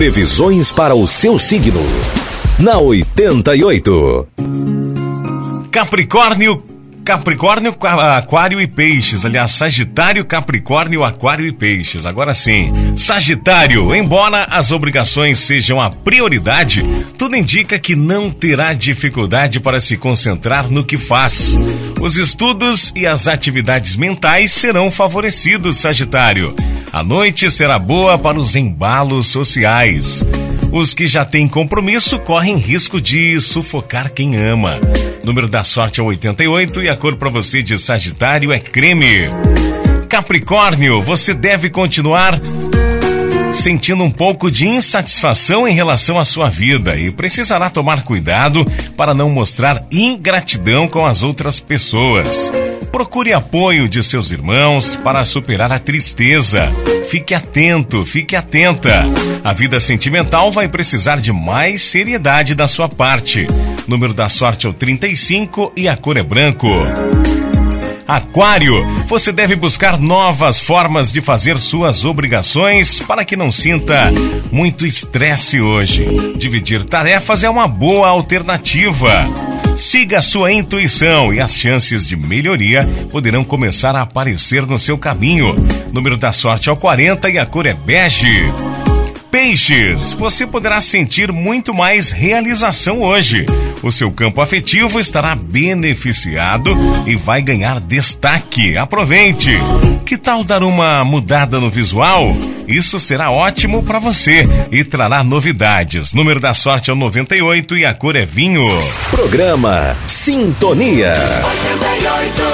Previsões para o seu signo. Na 88. Capricórnio Capricórnio, Aquário e Peixes. Aliás, Sagitário, Capricórnio, Aquário e Peixes. Agora sim, Sagitário, embora as obrigações sejam a prioridade, tudo indica que não terá dificuldade para se concentrar no que faz. Os estudos e as atividades mentais serão favorecidos, Sagitário. A noite será boa para os embalos sociais. Os que já têm compromisso correm risco de sufocar quem ama. Número da sorte é 88 e a cor para você de Sagitário é creme. Capricórnio, você deve continuar sentindo um pouco de insatisfação em relação à sua vida e precisará tomar cuidado para não mostrar ingratidão com as outras pessoas. Procure apoio de seus irmãos para superar a tristeza. Fique atento, fique atenta. A vida sentimental vai precisar de mais seriedade da sua parte. Número da sorte é o 35 e a cor é branco. Aquário, você deve buscar novas formas de fazer suas obrigações para que não sinta muito estresse hoje. Dividir tarefas é uma boa alternativa. Siga sua intuição e as chances de melhoria poderão começar a aparecer no seu caminho. Número da sorte é o 40 e a cor é bege. Peixes, você poderá sentir muito mais realização hoje. O seu campo afetivo estará beneficiado e vai ganhar destaque. Aproveite! Que tal dar uma mudada no visual? Isso será ótimo para você e trará novidades. Número da sorte é o 98 e a cor é vinho. Programa Sintonia. 88.